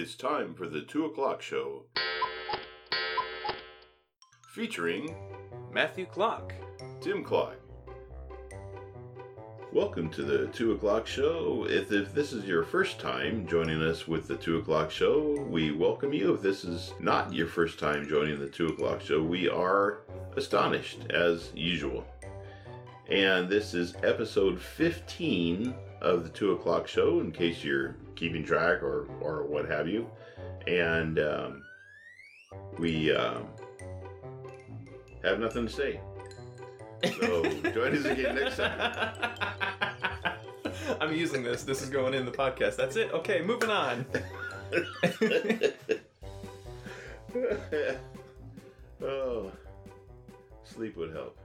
It's time for the 2 o'clock show. Featuring Matthew Clock. Tim Clock. Welcome to the 2 o'clock show. If, if this is your first time joining us with the 2 o'clock show, we welcome you. If this is not your first time joining the 2 o'clock show, we are astonished as usual. And this is episode 15 of the 2 o'clock show, in case you're keeping track or, or what have you. And um, we um, have nothing to say. So join us again next time. I'm using this. This is going in the podcast. That's it. Okay, moving on. oh, sleep would help.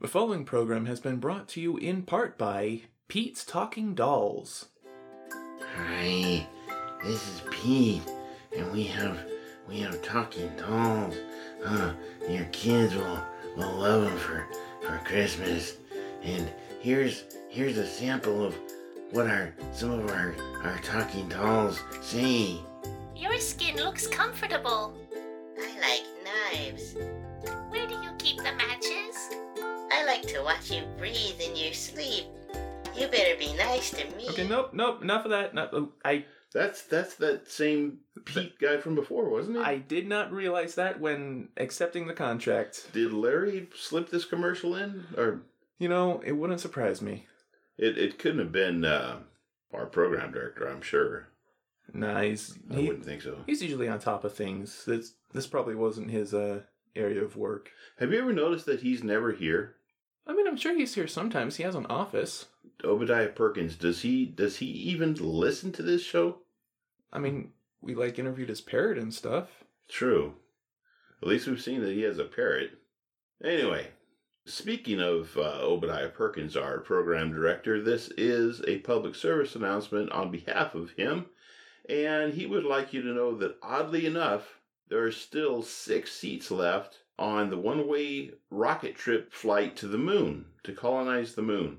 The following program has been brought to you in part by Pete's Talking Dolls. Hi, this is Pete, and we have we have talking dolls. Uh, your kids will will love them for for Christmas. And here's here's a sample of what our some of our our talking dolls say. Your skin looks comfortable. I like knives. Where do you keep the matches? I like to watch you breathe in your sleep. You better be nice to me. Okay, nope, nope, enough of that. No, oh, I That's that's that same Pete guy from before, wasn't it? I did not realize that when accepting the contract. Did Larry slip this commercial in, or You know, it wouldn't surprise me. it, it couldn't have been uh, our program director? I'm sure. Nah, he's I he, wouldn't think so. he's usually on top of things. This this probably wasn't his uh area of work. Have you ever noticed that he's never here? I mean, I'm sure he's here sometimes. He has an office. Obadiah Perkins. Does he does he even listen to this show? I mean, we like interviewed his parrot and stuff. True. At least we've seen that he has a parrot. Anyway, speaking of uh, Obadiah Perkins, our program director, this is a public service announcement on behalf of him, and he would like you to know that oddly enough, there are still six seats left on the one way rocket trip flight to the moon, to colonize the moon.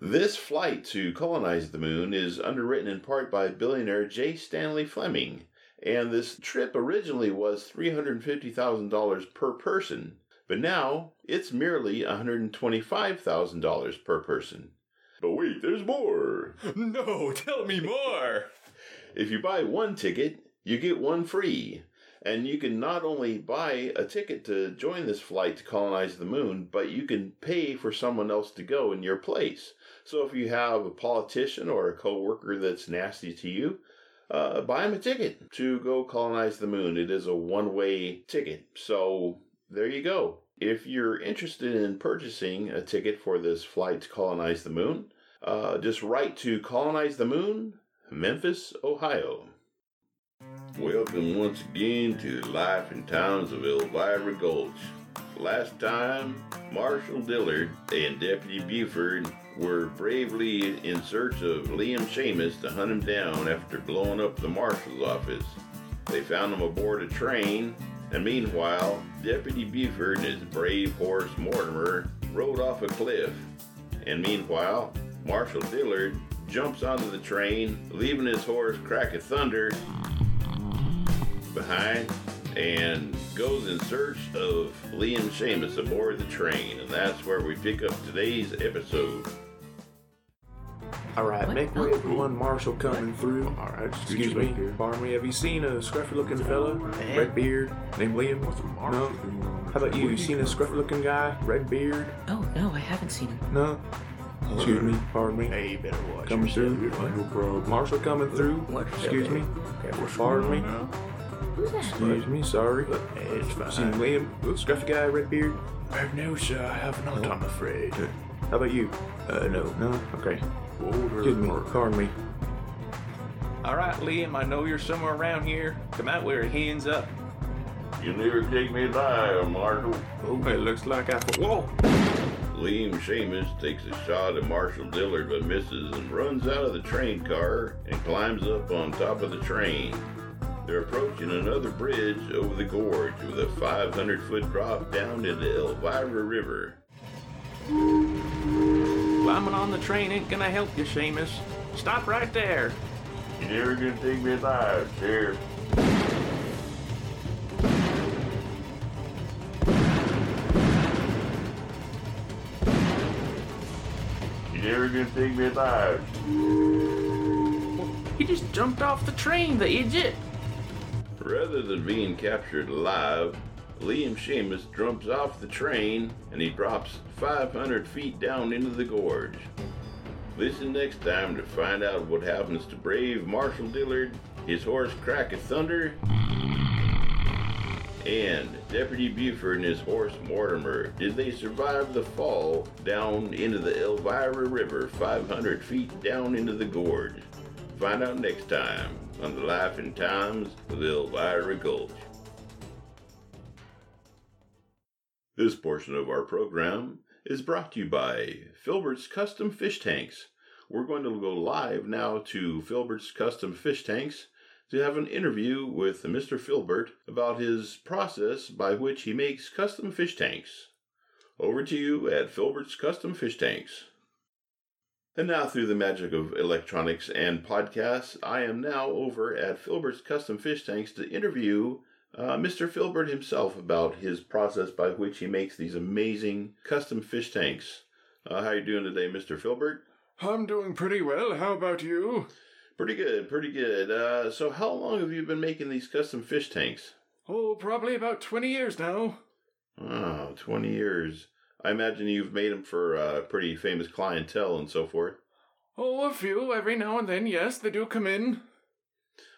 This flight to colonize the moon is underwritten in part by billionaire J. Stanley Fleming, and this trip originally was $350,000 per person, but now it's merely $125,000 per person. But wait, there's more! No, tell me more. If you buy one ticket, you get one free. And you can not only buy a ticket to join this flight to colonize the moon, but you can pay for someone else to go in your place. So if you have a politician or a coworker that's nasty to you, uh, buy him a ticket to go colonize the moon. It is a one way ticket. So there you go. If you're interested in purchasing a ticket for this flight to colonize the moon, uh, just write to Colonize the Moon, Memphis, Ohio. Welcome once again to Life and Times of Elvira Gulch. Last time, Marshal Dillard and Deputy Buford were bravely in search of Liam Seamus to hunt him down after blowing up the marshal's office. They found him aboard a train, and meanwhile, Deputy Buford and his brave horse Mortimer rode off a cliff. And meanwhile, Marshal Dillard jumps onto the train, leaving his horse Crack of Thunder behind and goes in search of Liam Seamus aboard the train. And that's where we pick up today's episode. All right, What? make way for one marshal coming through. All right, Excuse me, pardon me. Have you seen a scruffy-looking fella, red beard, named Liam? No. How about you? Have You seen a scruffy-looking guy, red beard? Oh, no, I haven't seen him. No. Excuse me, pardon me. Hey, you better watch Coming yourself. through. No problem. Marshal coming through. What? Excuse me. What's Pardon going me. On now? Who's that? Excuse me. Sorry. Hey, it's fine. See Liam, scruffy guy, red beard. Uh, no, sir, I have not, I'm afraid. How about you? Uh, no. No. Okay. Order, Excuse me. order. Pardon me. All right, Liam. I know you're somewhere around here. Come out with your hands up. You never take me alive, Marshal. Oh, it looks like I. Whoa! Liam Seamus takes a shot at Marshal Dillard but misses and runs out of the train car and climbs up on top of the train. They're approaching another bridge over the gorge with a 500 foot drop down into the Elvira River. Climbing on the train ain't gonna help you, Seamus. Stop right there. You never gonna take me alive, Sheriff. You never gonna take me alive. He just jumped off the train, the idiot. Rather than being captured alive, Liam Seamus jumps off the train and he drops 500 feet down into the gorge. Listen next time to find out what happens to brave Marshal Dillard, his horse Crack of Thunder, and Deputy Buford and his horse Mortimer. Did they survive the fall down into the Elvira River 500 feet down into the gorge? Find out next time on the Life and Times of Elvira Gulch. This portion of our program is brought to you by Filbert's Custom Fish Tanks. We're going to go live now to Filbert's Custom Fish Tanks to have an interview with Mr. Filbert about his process by which he makes custom fish tanks. Over to you at Filbert's Custom Fish Tanks. And now, through the magic of electronics and podcasts, I am now over at Filbert's Custom Fish Tanks to interview uh, Mr. Filbert himself about his process by which he makes these amazing custom fish tanks. Uh, how you doing today, Mr. Filbert? I'm doing pretty well. How about you? Pretty good, pretty good. Uh, so, how long have you been making these custom fish tanks? Oh, probably about 20 years now. Oh, 20 years. I imagine you've made them for uh, pretty famous clientele and so forth. Oh, a few. Every now and then, yes, they do come in.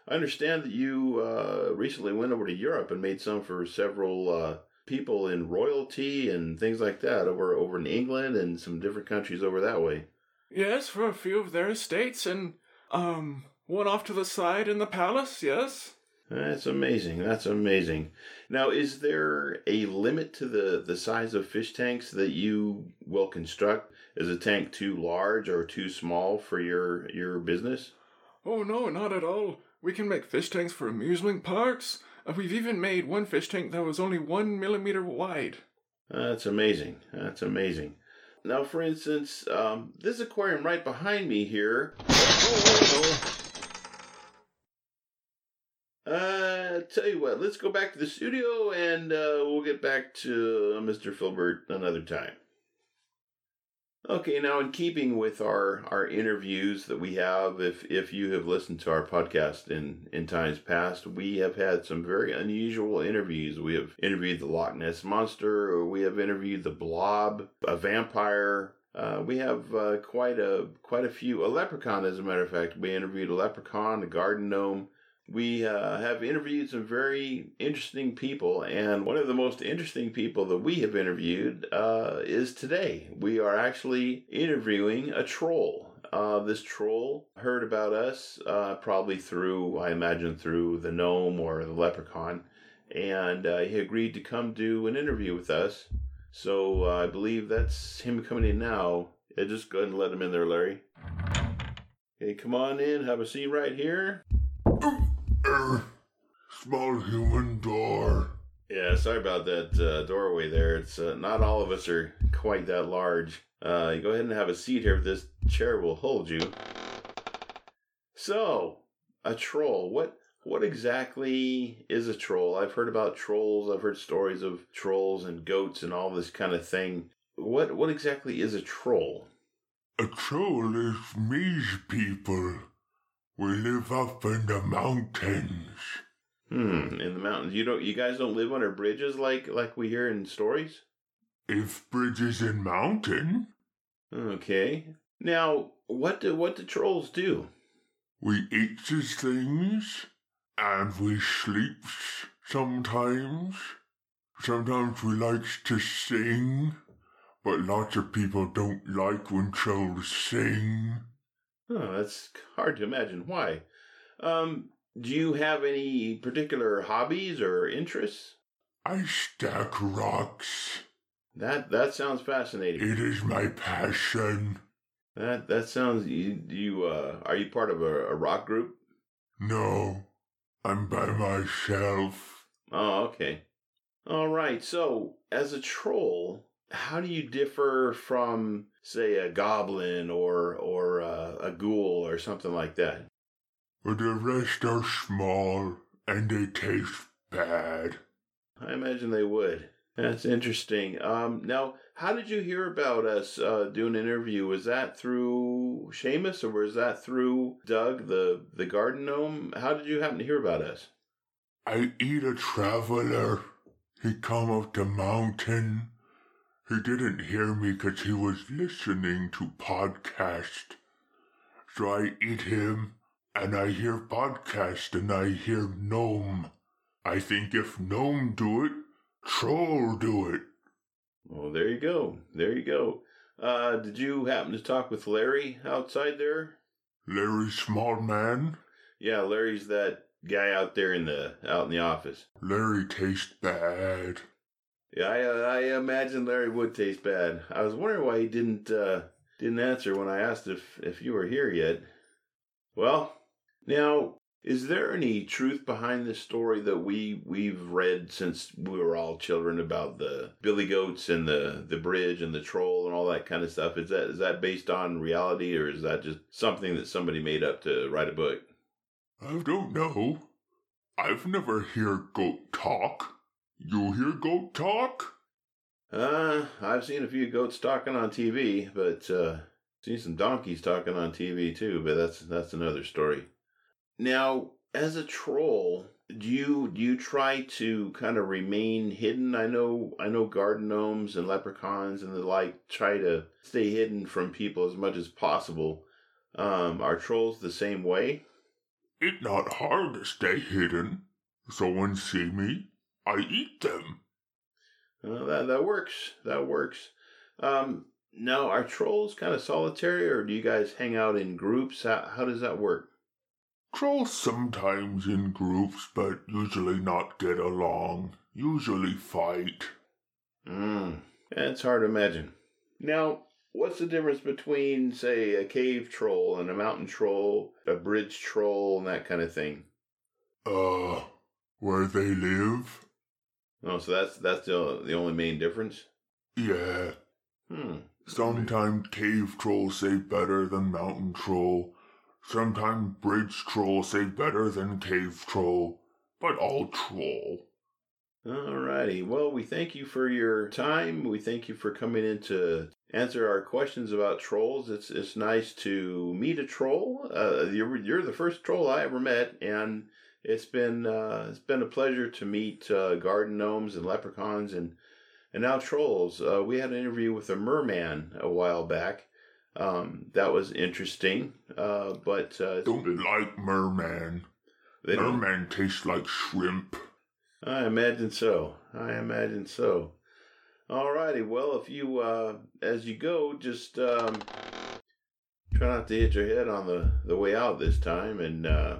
I understand that you uh, recently went over to Europe and made some for several uh, people in royalty and things like that over over in England and some different countries over that way. Yes, for a few of their estates and, um, one off to the side in the palace, yes. That's amazing. That's amazing. Now, is there a limit to the, the size of fish tanks that you will construct? Is a tank too large or too small for your your business? Oh, no, not at all. We can make fish tanks for amusement parks. Uh, we've even made one fish tank that was only one millimeter wide. That's amazing. That's amazing. Now, for instance, um, this aquarium right behind me here. Uh, tell you what, let's go back to the studio and uh, we'll get back to Mr. Filbert another time. Okay, now in keeping with our, our interviews that we have, if if you have listened to our podcast in, in times past, we have had some very unusual interviews. We have interviewed the Loch Ness Monster, we have interviewed the Blob, a vampire. Uh, we have uh, quite a quite a few. A leprechaun, as a matter of fact, we interviewed a leprechaun, a garden gnome. We uh, have interviewed some very interesting people, and one of the most interesting people that we have interviewed uh, is today. We are actually interviewing a troll. Uh, this troll heard about us uh, probably through, I imagine, through the gnome or the leprechaun, and uh, he agreed to come do an interview with us. So uh, I believe that's him coming in now. Yeah, just go ahead and let him in there, Larry. Okay, come on in. Have a seat right here. Er, small human door. Yeah, sorry about that uh, doorway there. It's uh, not all of us are quite that large. Uh, you go ahead and have a seat here. This chair will hold you. So, a troll. What what exactly is a troll? I've heard about trolls. I've heard stories of trolls and goats and all this kind of thing. What what exactly is a troll? A troll is me's people. We live up in the mountains. Hmm, in the mountains. You don't you guys don't live under bridges like like we hear in stories? If bridges in mountain, Okay. Now, what do what do trolls do? we eat his things, and we sleeps sometimes. Sometimes we likes to sing, but lots of people don't like when trolls sing. Oh, that's hard to imagine. Why? Um, do you have any particular hobbies or interests? I stack rocks. That that sounds fascinating. It is my passion. That that sounds you you uh are you part of a, a rock group? No, I'm by myself. Oh, okay. All right. So, as a troll, how do you differ from say a goblin or or uh, a ghoul or something like that? but the rest are small and they taste bad. I imagine they would. That's interesting. Um, now, how did you hear about us uh, doing an interview? Was that through Seamus or was that through Doug, the the garden gnome? How did you happen to hear about us? I eat a traveler. He come up the mountain. He didn't hear me 'cause he was listening to podcast. So I eat him, and I hear podcast, and I hear gnome. I think if gnome do it, troll do it. Well, there you go. There you go. Uh, did you happen to talk with Larry outside there? Larry Small Man, Yeah, Larry's that guy out there in the out in the office. Larry tastes bad. Yeah, I, uh, I imagine Larry would taste bad. I was wondering why he didn't uh, didn't answer when I asked if if you were here yet. Well, now is there any truth behind this story that we we've read since we were all children about the billy goats and the the bridge and the troll and all that kind of stuff? Is that is that based on reality or is that just something that somebody made up to write a book? I don't know. I've never hear goat talk. You hear goat talk? Uh, I've seen a few goats talking on TV, but uh, seen some donkeys talking on TV too. But that's that's another story. Now, as a troll, do you do you try to kind of remain hidden? I know I know garden gnomes and leprechauns and the like try to stay hidden from people as much as possible. Um, are trolls the same way? It not hard to stay hidden. Someone see me, I eat them. Uh, that that works. That works. Um, now, are trolls kind of solitary, or do you guys hang out in groups? How how does that work? Trolls sometimes in groups, but usually not get along. Usually fight. Mm, it's hard to imagine. Now, what's the difference between, say, a cave troll and a mountain troll, a bridge troll, and that kind of thing? Uh, where they live? Oh, so that's that's the the only main difference. Yeah. Hmm. Sometimes cave trolls say better than mountain troll. Sometimes bridge troll say better than cave troll. But all troll. Alrighty. Well, we thank you for your time. We thank you for coming in to answer our questions about trolls. It's it's nice to meet a troll. Uh, you're you're the first troll I ever met, and it's been uh, it's been a pleasure to meet uh, garden gnomes and leprechauns and and now trolls. Uh, we had an interview with a merman a while back. Um, that was interesting. Uh, but uh, Don't like merman. they don't Merman tastes like shrimp. I imagine so. I imagine so. Alrighty, well, if you, uh, as you go, just um, try not to hit your head on the, the way out this time. And uh,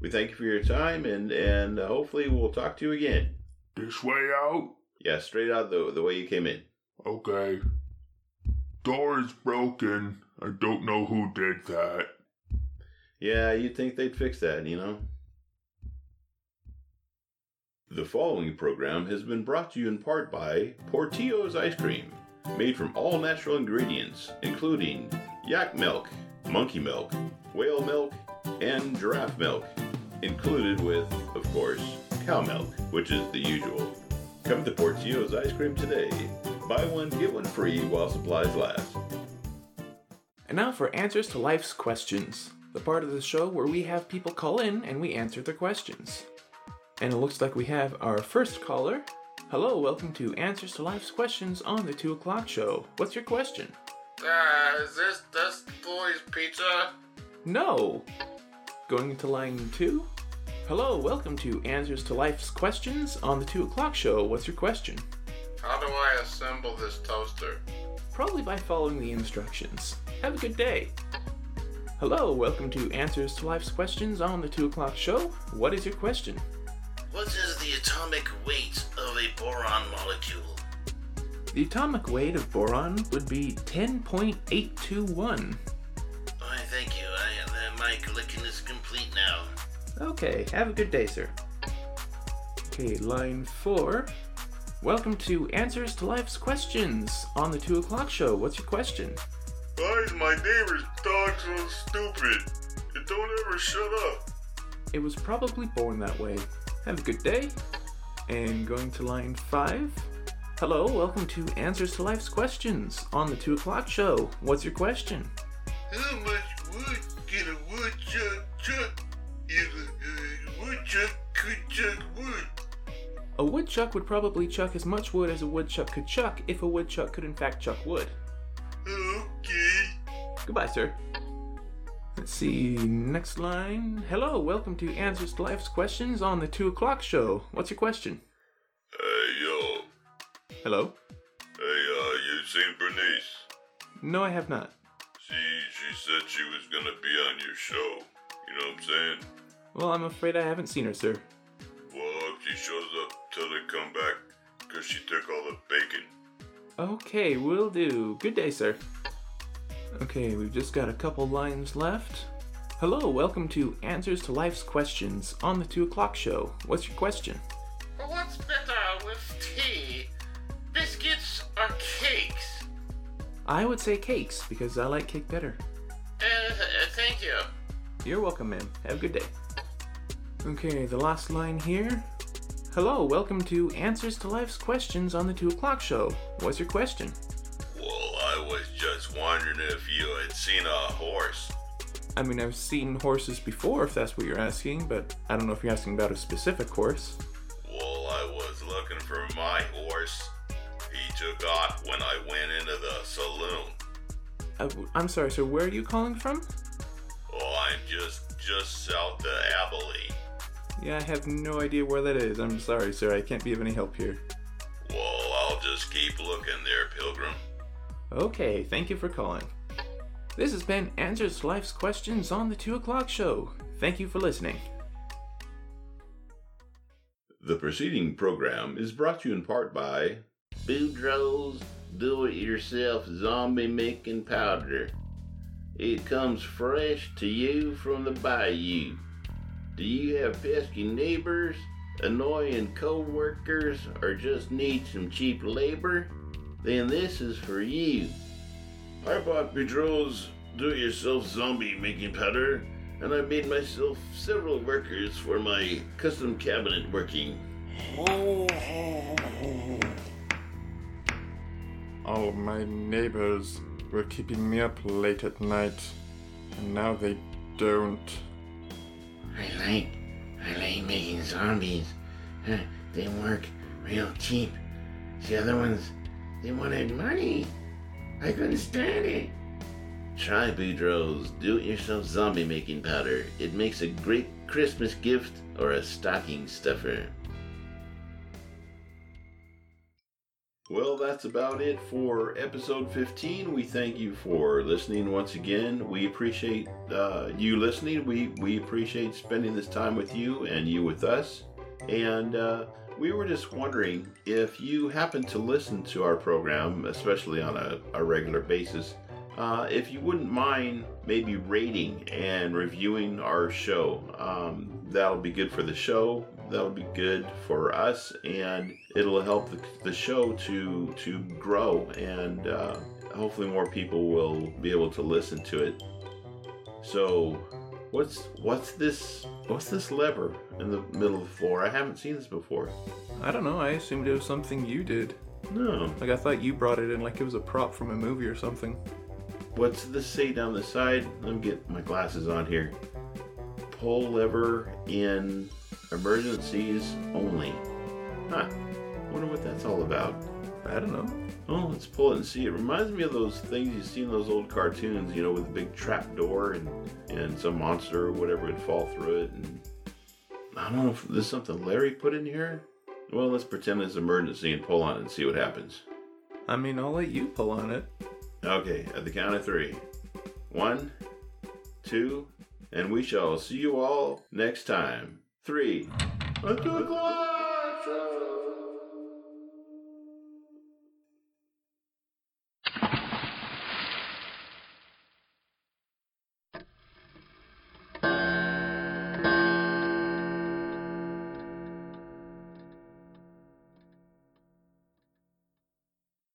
we thank you for your time, and and uh, hopefully we'll talk to you again. This way out? Yeah, straight out the the way you came in. Okay. Door is broken. I don't know who did that. Yeah, you'd think they'd fix that, you know. The following program has been brought to you in part by Portillo's Ice Cream, made from all natural ingredients, including yak milk, monkey milk, whale milk, and giraffe milk, included with, of course, cow milk, which is the usual. Come to Portillo's Ice Cream today. Buy one, get one free while supplies last. And now for answers to life's questions, the part of the show where we have people call in and we answer their questions. And it looks like we have our first caller. Hello, welcome to Answers to Life's Questions on the 2 o'clock show. What's your question? Uh, is this this boy's pizza? No! Going into line 2? Hello, welcome to Answers to Life's Questions on the 2 o'clock show. What's your question? How do I assemble this toaster? Probably by following the instructions. Have a good day. Hello, welcome to Answers to Life's Questions on the 2 o'clock show. What is your question? What is the atomic weight of a boron molecule? The atomic weight of boron would be 10.821. Okay, have a good day, sir. Okay, line 4. Welcome to Answers to Life's Questions on the 2 o'clock show. What's your question? Why is my neighbor's dog so stupid? It don't ever shut up. It was probably born that way. Have a good day. And going to line five. Hello, welcome to Answers to Life's Questions on the 2 o'clock show. What's your question? How much wood can a woodchuck chuck chuck wood? A woodchuck would probably chuck as much wood as a woodchuck could chuck if a woodchuck could in fact chuck wood. Okay. Goodbye, sir. Let's see, next line. Hello, welcome to Answers to Life's Questions on the 2 o'clock show. What's your question? Hey, yo. Hello? Hey, uh, you seen Bernice? No, I have not. She, she said she was gonna be on your show. You know what I'm saying? Well, I'm afraid I haven't seen her, sir. Well, if she shows up, till they come back, cause she took all the bacon. Okay, will do. Good day, sir. Okay, we've just got a couple lines left. Hello, welcome to Answers to Life's Questions on the 2 o'clock show. What's your question? What's better with tea? Biscuits or cakes? I would say cakes because I like cake better. Uh, thank you. You're welcome, ma'am. Have a good day. Okay, the last line here. Hello, welcome to Answers to Life's Questions on the 2 o'clock show. What's your question? Well, I was just wondering if you had seen a horse. I mean, I've seen horses before, if that's what you're asking, but I don't know if you're asking about a specific horse. Well, I was looking for my horse. He took off when I went into the saloon. Uh, I'm sorry, sir, where are you calling from? Oh, I'm just just south of Abilene. Yeah, I have no idea where that is. I'm sorry, sir, I can't be of any help here. Well, I'll just keep looking there, Pilgrim. Okay, thank you for calling. This has been Answers to Life's Questions on the 2 o'clock show. Thank you for listening. The preceding program is brought to you in part by Boudreaux's do it yourself zombie making powder. It comes fresh to you from the bayou. Do you have pesky neighbors, annoying co workers, or just need some cheap labor? Then this is for you. I bought Boudreaux's do it yourself zombie making powder, and I made myself several workers for my custom cabinet working. All of my neighbors were keeping me up late at night, and now they don't. I like, I like making zombies. They work real cheap. The other ones, they wanted money. I couldn't stand it. Try Boudreaux's do-it-yourself zombie making powder. It makes a great Christmas gift or a stocking stuffer. That's about it for episode 15. We thank you for listening once again. We appreciate uh, you listening. We, we appreciate spending this time with you and you with us. And uh, we were just wondering if you happen to listen to our program, especially on a, a regular basis, uh, if you wouldn't mind maybe rating and reviewing our show. Um, that'll be good for the show. That'll be good for us, and it'll help the, the show to to grow, and uh, hopefully more people will be able to listen to it. So, what's what's this? What's this lever in the middle of the floor? I haven't seen this before. I don't know, I assumed it was something you did. No. Like, I thought you brought it in like it was a prop from a movie or something. What's this say down the side? Let me get my glasses on here. Pull lever in emergencies only. Huh. Wonder what that's all about. I don't know. Oh, let's pull it and see. It reminds me of those things you see in those old cartoons, you know, with a big trap door and, and some monster or whatever would fall through it. And I don't know if there's something Larry put in here. Well, let's pretend it's emergency and pull on it and see what happens. I mean, I'll let you pull on it. Okay, at the count of three. One, two, and we shall see you all next time. Three.